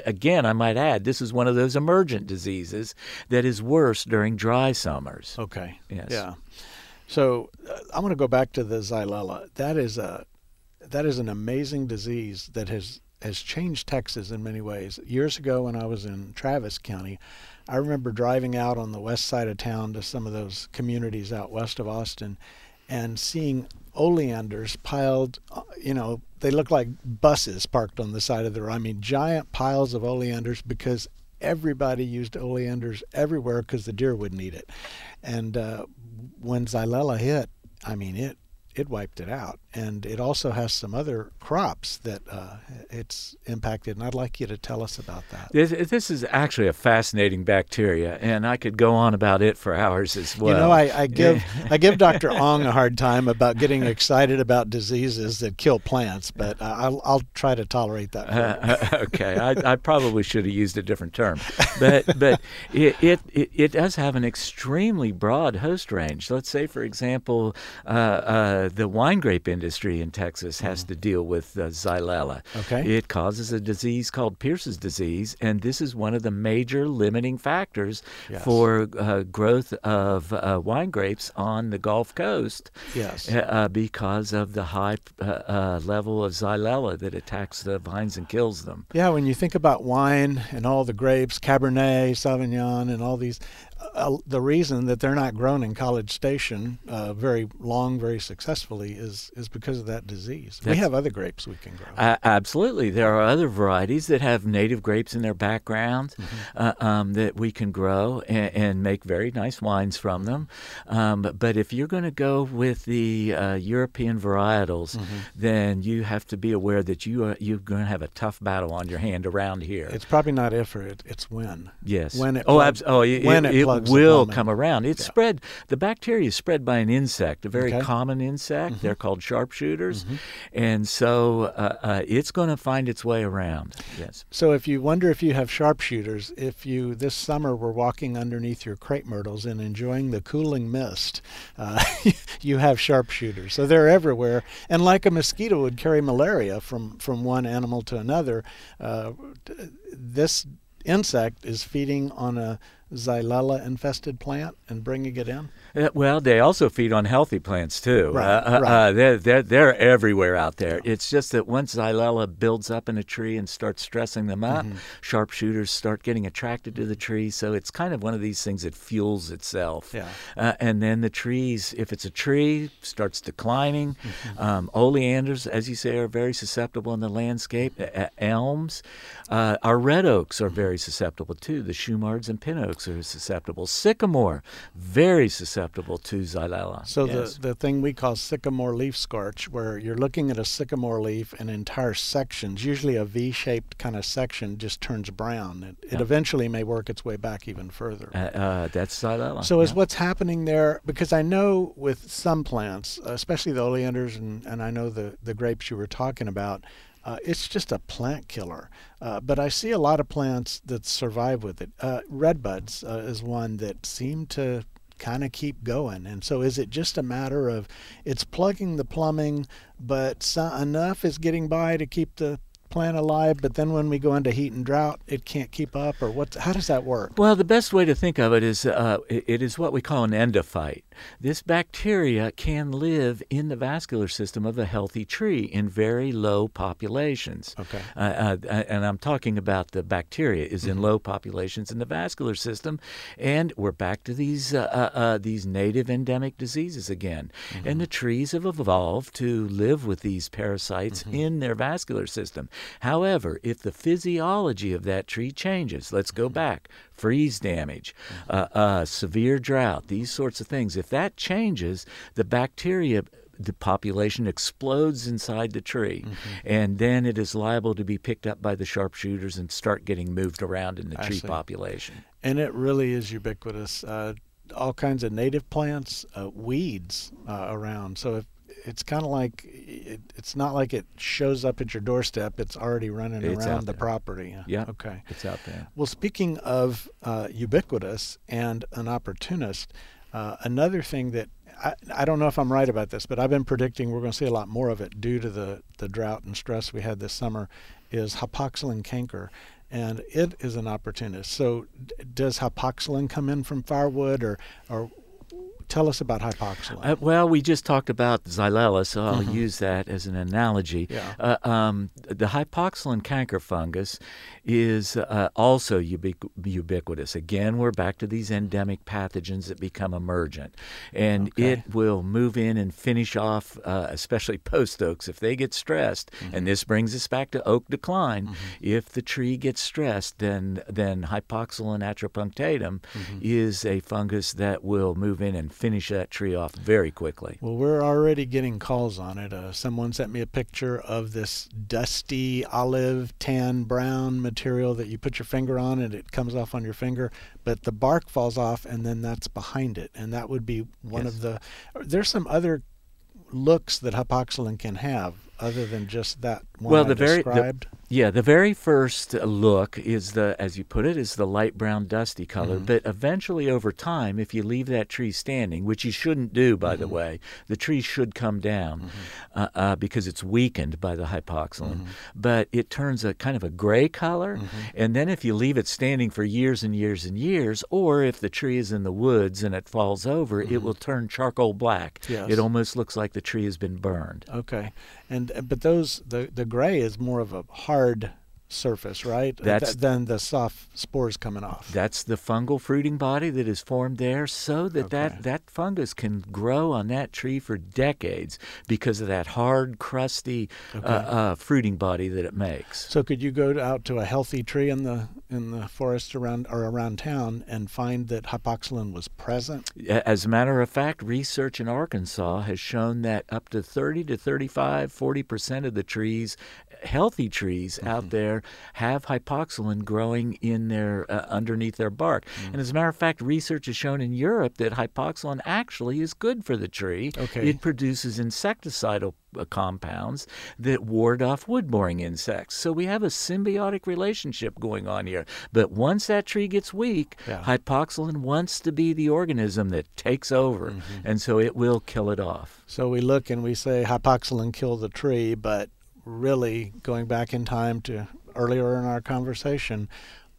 Again, I might add, this is one of those emergent diseases that is worse during dry summers. Okay. Yes. Yeah. So uh, I want to go back to the Xylella. That is a that is an amazing disease that has has changed Texas in many ways. Years ago, when I was in Travis County, I remember driving out on the west side of town to some of those communities out west of Austin, and seeing oleanders piled. Uh, you know, they look like buses parked on the side of the road. I mean, giant piles of oleanders because everybody used oleanders everywhere because the deer wouldn't eat it. And uh, when Xylella hit, I mean, it it wiped it out. And it also has some other crops that uh, it's impacted. And I'd like you to tell us about that. This, this, is actually a fascinating bacteria, and I could go on about it for hours as well. You know, I, I give I give Dr. Ong a hard time about getting excited about diseases that kill plants, but I'll, I'll try to tolerate that. Uh, okay, I, I, probably should have used a different term, but but it, it, it, it does have an extremely broad host range. Let's say, for example, uh, uh the wine grape industry in Texas has mm. to deal with uh, Xylella. Okay. It causes a disease called Pierce's disease, and this is one of the major limiting factors yes. for uh, growth of uh, wine grapes on the Gulf Coast. Yes. Uh, uh, because of the high uh, level of Xylella that attacks the vines and kills them. Yeah, when you think about wine and all the grapes, Cabernet, Sauvignon, and all these, uh, the reason that they're not grown in College Station uh, very long, very successfully is is because of that disease. That's, we have other grapes we can grow. Uh, absolutely, there are other varieties that have native grapes in their background mm-hmm. Uh, um, that we can grow and, and, make very nice wines from them. Um, but, if you're going to go with the uh, European varietals, mm-hmm. then you have to be aware that you are you're going to have a tough battle on your hand around here. It's probably not if or it, it's when. Yes. When it. Oh, abs- oh, it, when it, it will come around. It's yeah. spread. The bacteria is spread by an insect, a very okay. common insect. Mm-hmm. They're called sharpshooters, mm-hmm. and so uh, uh, it's going to find its way around. Yes. So if you wonder if you have sharpshooters, if you this summer were walking underneath your crepe myrtles and enjoying the cooling mist, uh, you have sharpshooters. So they're everywhere, and like a mosquito would carry malaria from from one animal to another, uh, this insect is feeding on a xylella infested plant and bringing it in? Uh, well, they also feed on healthy plants too. Right, Uh, uh, right. uh, they're, they're, they're everywhere out there. It's just that once xylella builds up in a tree and starts stressing them out, Mm-hmm. sharpshooters start getting attracted to the tree. So it's kind of one of these things that fuels itself. Yeah. Uh, and then the trees, if it's a tree, starts declining. Mm-hmm. Um, oleanders, as you say, are very susceptible in the landscape. Elms, uh, our red oaks are very susceptible too. The shumards and pin oaks are susceptible. Sycamore, very susceptible to xylella. So Yes. the the thing we call sycamore leaf scorch, where you're looking at a sycamore leaf and entire sections, usually a V-shaped kind of section, just turns brown. It, it eventually may work its way back even further. Uh, uh, that's xylella. So is what's happening there because I know with some plants, especially the oleanders and, and I know the, the grapes you were talking about, uh, it's just a plant killer. Uh, but I see a lot of plants that survive with it. Uh, redbuds uh, is one that seem to kind of keep going. And so is it just a matter of it's plugging the plumbing, but enough is getting by to keep the plant alive, but then when we go into heat and drought, it can't keep up, or what? How does that work? Well, the best way to think of it is uh, it is what we call an endophyte. This bacteria can live in the vascular system of a healthy tree in very low populations. Okay. Uh, uh, and I'm talking about the bacteria is Mm-hmm. in low populations in the vascular system, and we're back to these uh, uh, uh, these native endemic diseases again. Mm-hmm. And the trees have evolved to live with these parasites Mm-hmm. in their vascular system. However, if the physiology of that tree changes, let's go back freeze damage, uh, uh, severe drought, these sorts of things. If that changes, the bacteria the population explodes inside the tree, and then it is liable to be picked up by the sharpshooters and start getting moved around in the I tree see. population. And it really is ubiquitous. Uh, all kinds of native plants, uh, weeds uh, around. So if it's kind of like it, it's not like it shows up at your doorstep. It's already running It's around the property. Yeah. Okay. It's out there. Well, speaking of uh, ubiquitous and an opportunist, uh, another thing that I, I don't know if I'm right about this, but I've been predicting we're going to see a lot more of it due to the, the drought and stress we had this summer is hypoxylon canker. And it is an opportunist. So, d- does hypoxylon come in from firewood, or, or tell us about hypoxylon? Uh, well, we just talked about xylella, so I'll use that as an analogy. Yeah. Uh, um, the hypoxylon canker fungus is uh, also ubiqu- ubiquitous. Again, we're back to these endemic pathogens that become emergent, and Okay. it will move in and finish off, uh, especially post oaks, if they get stressed. And this brings us back to oak decline. If the tree gets stressed, then then hypoxylon atropunctatum is a fungus that will move in and finish that tree off very quickly. Well, we're already getting calls on it. Uh, someone sent me a picture of this dusty olive tan brown material that you put your finger on and it comes off on your finger, but the bark falls off and then that's behind it. And that would be one Yes. of the. There's some other looks that hypoxylon can have other than just that one Well, I the very- described. Yeah, the very first look is the, as you put it, is the light brown dusty color. Mm-hmm. But eventually, over time, if you leave that tree standing, which you shouldn't do, by Mm-hmm. the way, the tree should come down uh, uh, because it's weakened by the hypoxylon. Mm-hmm. But it turns a kind of a gray color, and then if you leave it standing for years and years and years, or if the tree is in the woods and it falls over, it will turn charcoal black. Mm-hmm. Yes. It almost looks like the tree has been burned. Okay, and uh, but those the the gray is more of a hard surface, right? That's- Th- than the soft spores coming off. That's the fungal fruiting body that is formed there so that Okay. that, that fungus can grow on that tree for decades because of that hard, crusty uh, uh, fruiting body that it makes. So could you go out to a healthy tree in the in the forest around or around town and find that hypoxylon was present? As a matter of fact, research in Arkansas has shown that up to 30 to 35, 40% of the trees, healthy trees out there, have hypoxylon growing in their uh, underneath their bark. And as a matter of fact, research has shown in Europe that hypoxylon actually is good for the tree. Okay. It produces insecticidal Uh, compounds that ward off wood boring insects. So we have a symbiotic relationship going on here. But once that tree gets weak, Yeah. hypoxylon wants to be the organism that takes over, mm-hmm. and so it will kill it off. So we look and we say hypoxylon killed the tree, but really going back in time to earlier in our conversation,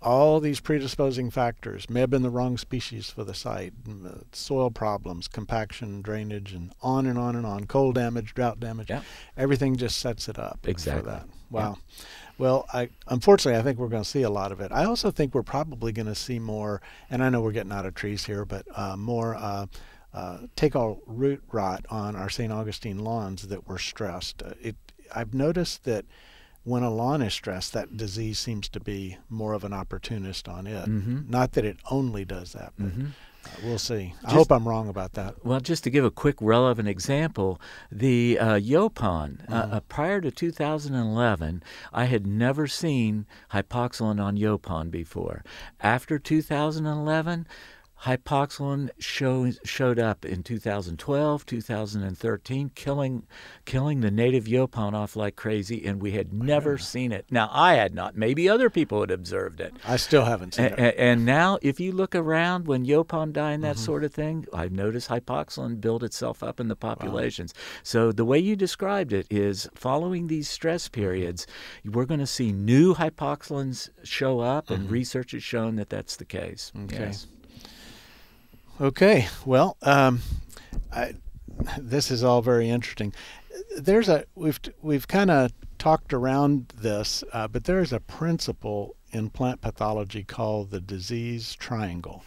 all these predisposing factors may have been the wrong species for the site. Uh, soil problems compaction drainage and on and on and on. Cold damage drought damage. Yeah. everything just sets it up exactly. for that wow. Yeah. well I, unfortunately i think we're going to see a lot of it. I also think we're probably going to see more and i know we're getting out of trees here but uh, more uh, uh, take all root rot on our st augustine lawns that were stressed. Uh, it i've noticed that when a lawn is stressed, that disease seems to be more of an opportunist on it. Mm-hmm. Not that it only does that, but mm-hmm. uh, we'll see. I hope I'm wrong about that. Well, just to give a quick relevant example, the uh, Yaupon, uh, mm-hmm. uh, prior to 2011, I had never seen hypoxylon on Yaupon before. After 2011, Hypoxylon show, showed up in 2012, 2013, killing killing the native Yaupon off like crazy, and we had never seen it. Now I had not. Maybe other people had observed it. I still haven't seen it. And now, if you look around when Yaupon die and that mm-hmm. sort of thing, I've noticed hypoxylon build itself up in the populations. Wow. So the way you described it is following these stress periods, we're going to see new hypoxylons show up, mm-hmm. and research has shown that that's the case. Okay. Yes. Okay, well, um, I, this is all very interesting. There's a we've we've kind of talked around this, uh, but there is a principle in plant pathology called the disease triangle,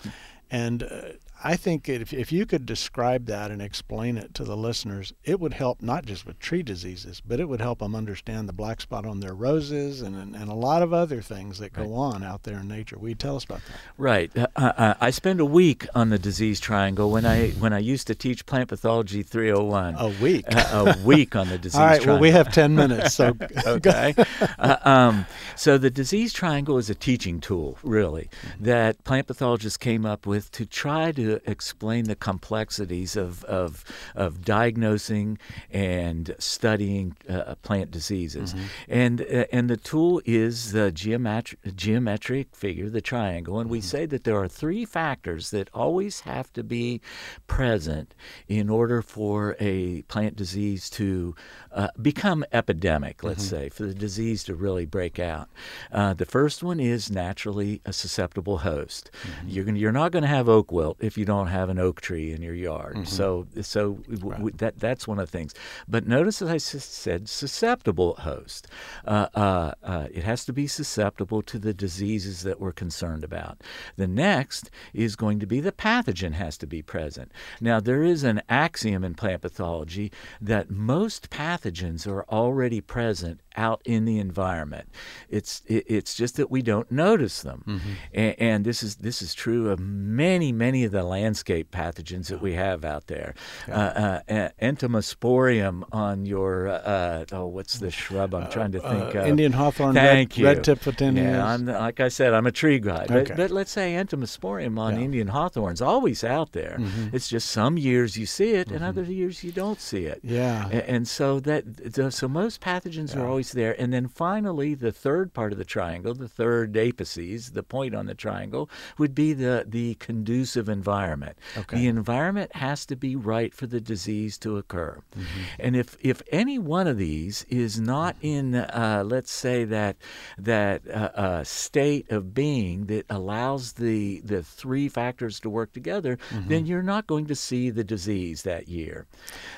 and uh, I think if, if you could describe that and explain it to the listeners, it would help not just with tree diseases, but it would help them understand the black spot on their roses and, and, and a lot of other things that go right. on out there in nature. Will you tell us about that? Right. Uh, I spend a week on the disease triangle when I when I used to teach plant pathology 301. A week. Uh, a week on the disease All right, triangle. well, we have 10 minutes. So okay. Uh, um, so the disease triangle is a teaching tool, really, mm-hmm. that plant pathologists came up with to try to explain the complexities of, of, of diagnosing and studying uh, plant diseases. Mm-hmm. And, uh, and the tool is the geometri- geometric figure, the triangle. And we mm-hmm. say that there are three factors that always have to be present in order for a plant disease to uh, become epidemic, let's mm-hmm. say, for the disease to really break out. Uh, the first one is naturally a susceptible host. Mm-hmm. You're, gonna, you're not going to have oak wilt if you don't have an oak tree in your yard. Mm-hmm. So, so right. w- that that's one of the things. But notice, as I s- said, susceptible host. Uh, uh, uh, it has to be susceptible to the diseases that we're concerned about. The next is going to be the pathogen has to be present. Now, there is an axiom in plant pathology that most pathogens are already present out in the environment. It's it, it's just that we don't notice them, mm-hmm. and, and, this is this is true of many many of the landscape pathogens that we have out there. Yeah. Uh, uh, entomosporium on your uh, oh what's the shrub I'm trying to uh, think of? Indian hawthorn. Thank red, you. Red tip photinias. Yeah, I'm, like I said, I'm a tree guy, but, okay. but let's say entomosporium on yeah. Indian hawthorn's always out there. Mm-hmm. It's just some years you see it, mm-hmm. and other years you don't see it. Yeah, and, and so that so most pathogens yeah. are always there. And then finally, the third part of the triangle, the third apices, the point on the triangle, would be the, the conducive environment. Okay. The environment has to be right for the disease to occur. Mm-hmm. And if, if any one of these is not in, uh, let's say, that, that uh, uh, state of being that allows the, the three factors to work together, mm-hmm. then you're not going to see the disease that year.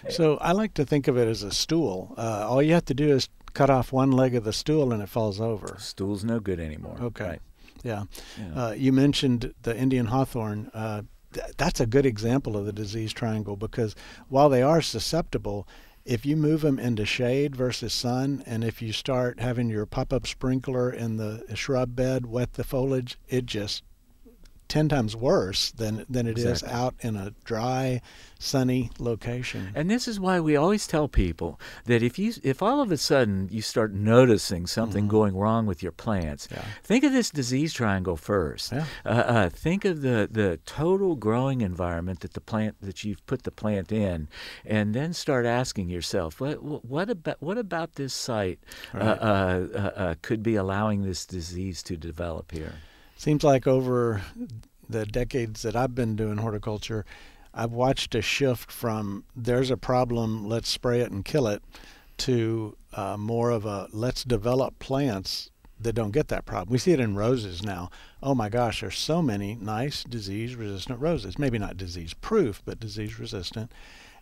So I like to think of it as a stool. Uh, all you have to do is cut off one leg of the stool and it falls over. Stool's no good anymore. Okay. Right. Yeah. yeah. Uh, you mentioned the Indian hawthorn. Uh, th- that's a good example of the disease triangle because while they are susceptible, if you move them into shade versus sun, and if you start having your pop-up sprinkler in the shrub bed wet the foliage, it just ten times worse than than it exactly. is out in a dry, sunny location. And this is why we always tell people that if you if all of a sudden you start noticing something mm-hmm. going wrong with your plants, yeah. think of this disease triangle first. Yeah. Uh, uh, think of the the total growing environment that the plant that you've put the plant in, and then start asking yourself what what about what about this site uh, right. uh, uh, uh, could be allowing this disease to develop here seems like over the decades that I've been doing horticulture, I've watched a shift from there's a problem, let's spray it and kill it, to uh, more of a let's develop plants that don't get that problem. We see it in roses now. Oh my gosh, there's so many nice disease resistant roses. Maybe not disease proof, but disease resistant.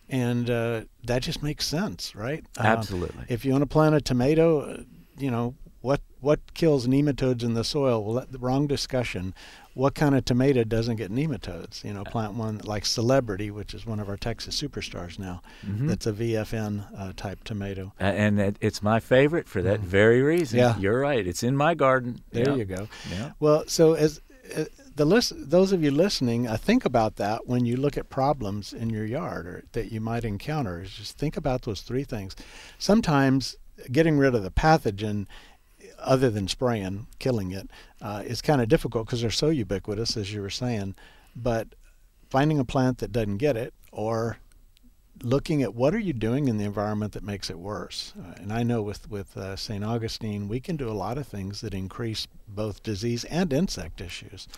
And uh, that just makes sense, right? Um, Absolutely. if you want to plant a tomato, uh, you know, what what kills nematodes in the soil? Well, that, the wrong discussion. What kind of tomato doesn't get nematodes? You know, plant one like Celebrity, which is one of our Texas superstars now. Mhm. That's a VFN uh, type tomato. Uh, and it, it's my favorite for that very reason. Mm. Yeah. You're right. It's in my garden. There Yeah. you go. Yeah. Well, so as uh, the list, those of you listening, uh, think about that when you look at problems in your yard or that you might encounter. Is just think about those three things. Sometimes getting rid of the pathogen, other than spraying, killing it, uh, is kind of difficult because they're so ubiquitous, as you were saying. But finding a plant that doesn't get it, or looking at what are you doing in the environment that makes it worse. Uh, and I know with with uh, St. Augustine, we can do a lot of things that increase both disease and insect issues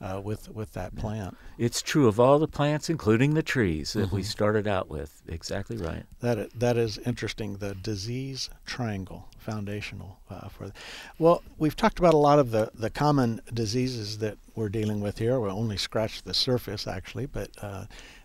uh, with with that plant. It's true of all the plants, including the trees that Mm-hmm. we started out with. Exactly right. That that is interesting. The disease triangle, foundational uh, for. Well, we've talked about a lot of the the common diseases that we're dealing with here. We only scratched the surface, actually, but. Uh,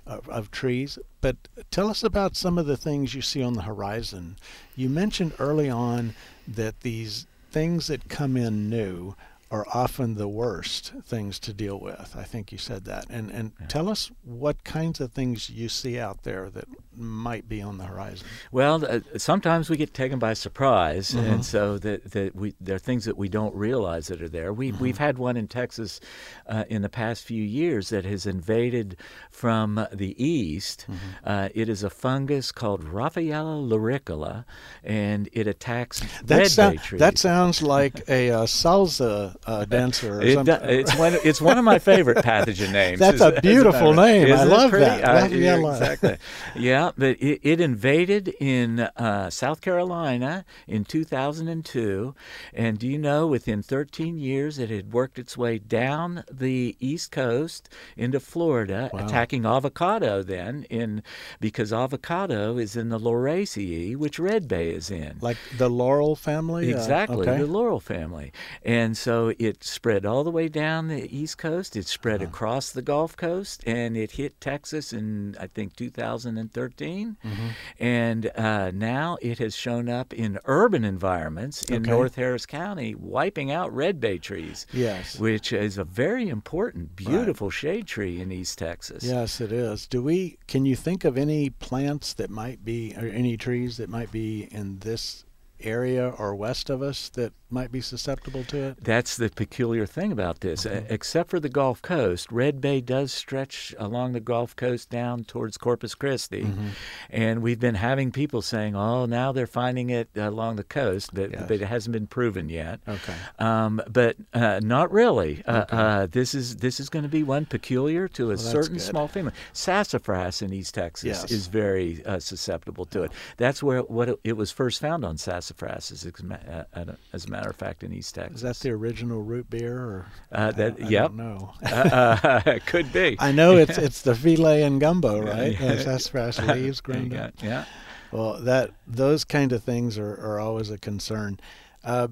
of, of trees, but tell us about some of the things you see on the horizon. You mentioned early on that these things that come in new are often the worst things to deal with. I think you said that. And and tell us what kinds of things you see out there that might be on the horizon. Well, uh, sometimes we get taken by surprise, Mm-hmm. and so that, that we there are things that we don't realize that are there. We Mm-hmm. we've had one in Texas uh, in the past few years that has invaded from the east. Mm-hmm. Uh, it is a fungus called Raffaelea lauricola, and it attacks That, red trees. that sounds like a uh, salsa uh, dancer or It, something. it's one. It's one of my favorite pathogen names. That's as a beautiful name. I Isn't it love pretty? that. Uh, yeah, exactly. yeah, but it, it invaded in uh, South Carolina in 2002, and do you know, within 13 years, it had worked its way down the East Coast into Florida, Wow. attacking avocado. Then, in because avocado is in the Lauraceae, which red bay is in. like the laurel family. uh, Exactly, okay. the laurel family. And so it spread all the way down the East Coast. It spread Uh-huh. across the Gulf Coast, and it hit Texas in, I think, 2013. Mm-hmm. And uh, now it has shown up in urban environments in Okay. North Harris County, wiping out red bay trees. Yes. Which is a very important, beautiful shade tree in East Texas. Yes, it is. Do we? Can you think of any plants that might be, or any trees that might be in this area or west of us that might be susceptible to it? That's the peculiar thing about this. Uh, except for the Gulf Coast, Red Bay does stretch along the Gulf Coast down towards Corpus Christi. Mm-hmm. And we've been having people saying, oh, now they're finding it along the coast, but, Yes. but it hasn't been proven yet. Okay. Um, but uh, not really. Uh, uh, this is this is going to be one peculiar to a that's certain good. small family. Sassafras in East Texas Yes. is very uh, susceptible to it. That's where what it, it was first found on sassafras, as, ex- uh, uh, as a matter of fact, in East Texas. Is that the original root beer? Or Uh, that I, I yep. don't know. uh, uh, could be. I know it's it's the filet and gumbo, right? Yeah. Uh, sassafras leaves ground up. Yeah. Well, that those kind of things are, are always a concern. Uh,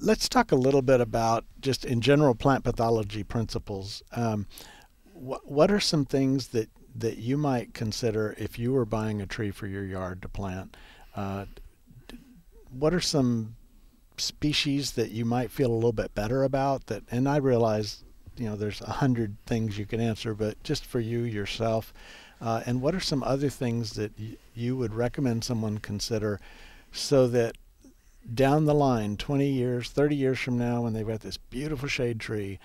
let's talk a little bit about just in general plant pathology principles. Um, what what are some things that that you might consider if you were buying a tree for your yard to plant? Uh, what are some species that you might feel a little bit better about that and i realize you know there's a hundred things you can answer but just for you yourself uh, and what are some other things that y- you would recommend someone consider so that down the line 20 years 30 years from now when they've got this beautiful shade tree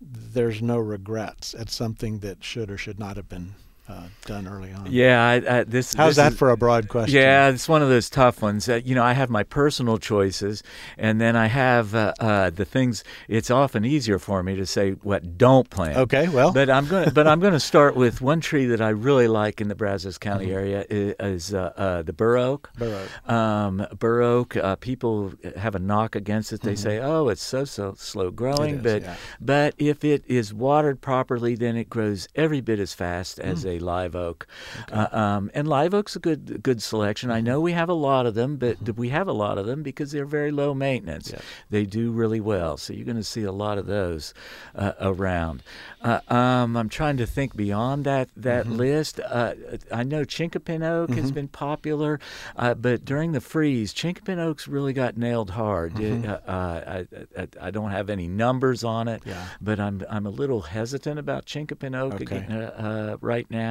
there's no regrets at something that should or should not have been uh, done early on Yeah. I, I, this. how's this that is- for a broad question Yeah, it's one of those tough ones. Uh, you know, I have my personal choices, and then I have uh, uh, the things. It's often easier for me to say what don't plant. okay well But I'm going. to But I'm going to start with one tree that I really like in the Brazos County Mm-hmm. area i- is uh, the bur oak. Bur oak. Um, bur oak. Uh, people have a knock against it. They say, "Oh, it's so so slow growing." Mm-hmm. is, but yeah. but if it is watered properly, then it grows every bit as fast as Hmm. a live oak, okay. uh, um, and live oak's a good good selection. I know we have a lot of them, but mm-hmm. we have a lot of them because they're very low maintenance. Yes. They do really well, so you're going to see a lot of those uh, around. Uh, um, I'm trying to think beyond that that mm-hmm. list. Uh, I know chinkapin oak mm-hmm. has been popular, uh, but during the freeze, chinkapin oaks really got nailed hard. Mm-hmm. It, I, I, I, don't have any numbers on it, yeah. but I'm I'm a little hesitant about chinkapin oak okay. again, uh, uh, right now.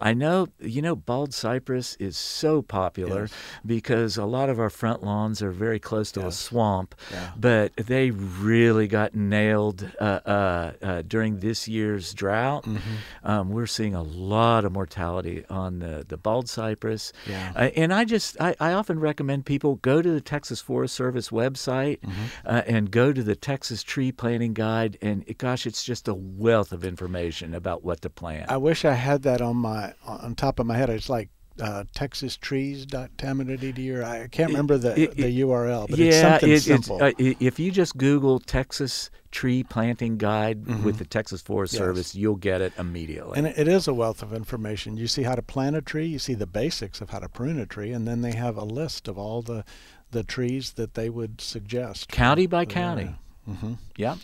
I know you know bald cypress is so popular yes. because a lot of our front lawns are very close to yes. a swamp, yeah. but they really got nailed uh, uh, uh during this year's drought. Mm-hmm. Um, we're seeing a lot of mortality on the the bald cypress, yeah. Uh, and I just I, I, often recommend people go to the Texas Forest Service website mm-hmm. and go to the Texas Tree Planting Guide, and gosh, it's just a wealth of information about what to plant. I wish I had that on my on top of my head. It's like uh, texastrees.tamanadidi I can't remember the, it, the URL, but yeah, it's something it, simple. Uh, if you just Google Texas Tree Planting Guide mm-hmm. with the Texas Forest yes. Service, you'll get it immediately. And it is a wealth of information. You see how to plant a tree, you see the basics of how to prune a tree, and then they have a list of all the the trees that they would suggest. County by county. Mm-hmm. Yeah.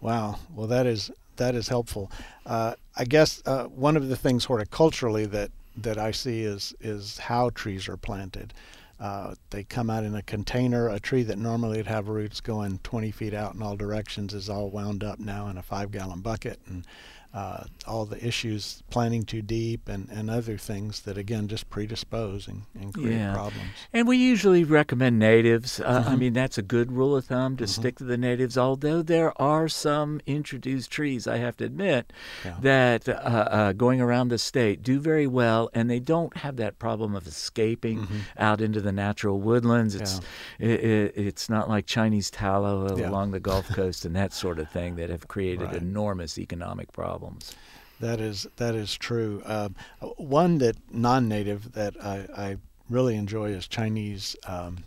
Wow. Well, that is that is helpful. Uh, I guess uh, one of the things horticulturally that that I see is is how trees are planted. Uh, they come out in a container. A tree that normally would have roots going 20 feet out in all directions is all wound up now in a five gallon bucket, and uh, all the issues planting too deep and, and other things that again just predispose and, and create yeah. problems and we usually recommend natives uh, mm-hmm. i mean that's a good rule of thumb to mm-hmm. stick to the natives although there are some introduced trees i have to admit yeah. that uh, uh, going around the state do very well and they don't have that problem of escaping mm-hmm. out into the natural woodlands it's yeah. it, it, it's not like chinese tallow along the gulf coast and that sort of thing that have created right. enormous economic problems problems. That is that is true. Uh, one that non-native that I, I, really enjoy is Chinese um,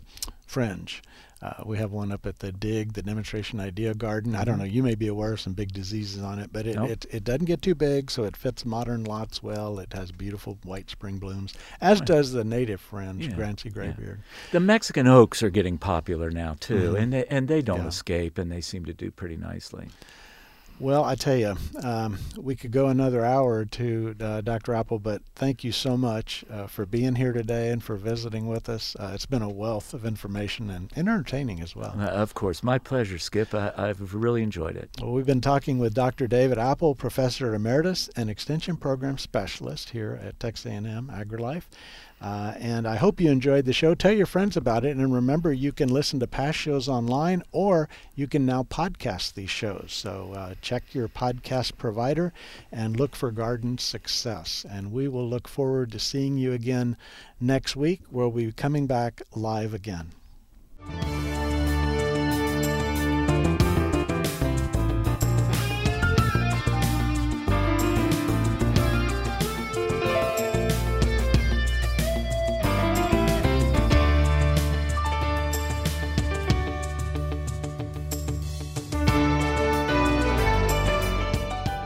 fringe. Uh, we have one up at the Dig, the Demonstration Idea Garden. I don't mm-hmm. know, you may be aware of some big diseases on it, but it, nope. it, it, doesn't get too big, so it fits modern lots well. It has beautiful white spring blooms, as right. does the native fringe, yeah. Grancy Graybeard. Yeah. The Mexican oaks are getting popular now, too, mm-hmm. and, they, and they don't yeah. escape, and they seem to do pretty nicely. Well, I tell you, um, we could go another hour or two, uh, Dr. Appel, but thank you so much uh, for being here today and for visiting with us. Uh, it's been a wealth of information and, and entertaining as well. Uh, of course. My pleasure, Skip. I, have really enjoyed it. Well, we've been talking with Dr. David Appel, Professor Emeritus and Extension Program Specialist here at Texas A&M AgriLife. Uh, and I hope you enjoyed the show. Tell your friends about it. And remember, you can listen to past shows online or you can now podcast these shows. So uh, check your podcast provider and look for Garden Success. And we will look forward to seeing you again next week. We'll be coming back live again.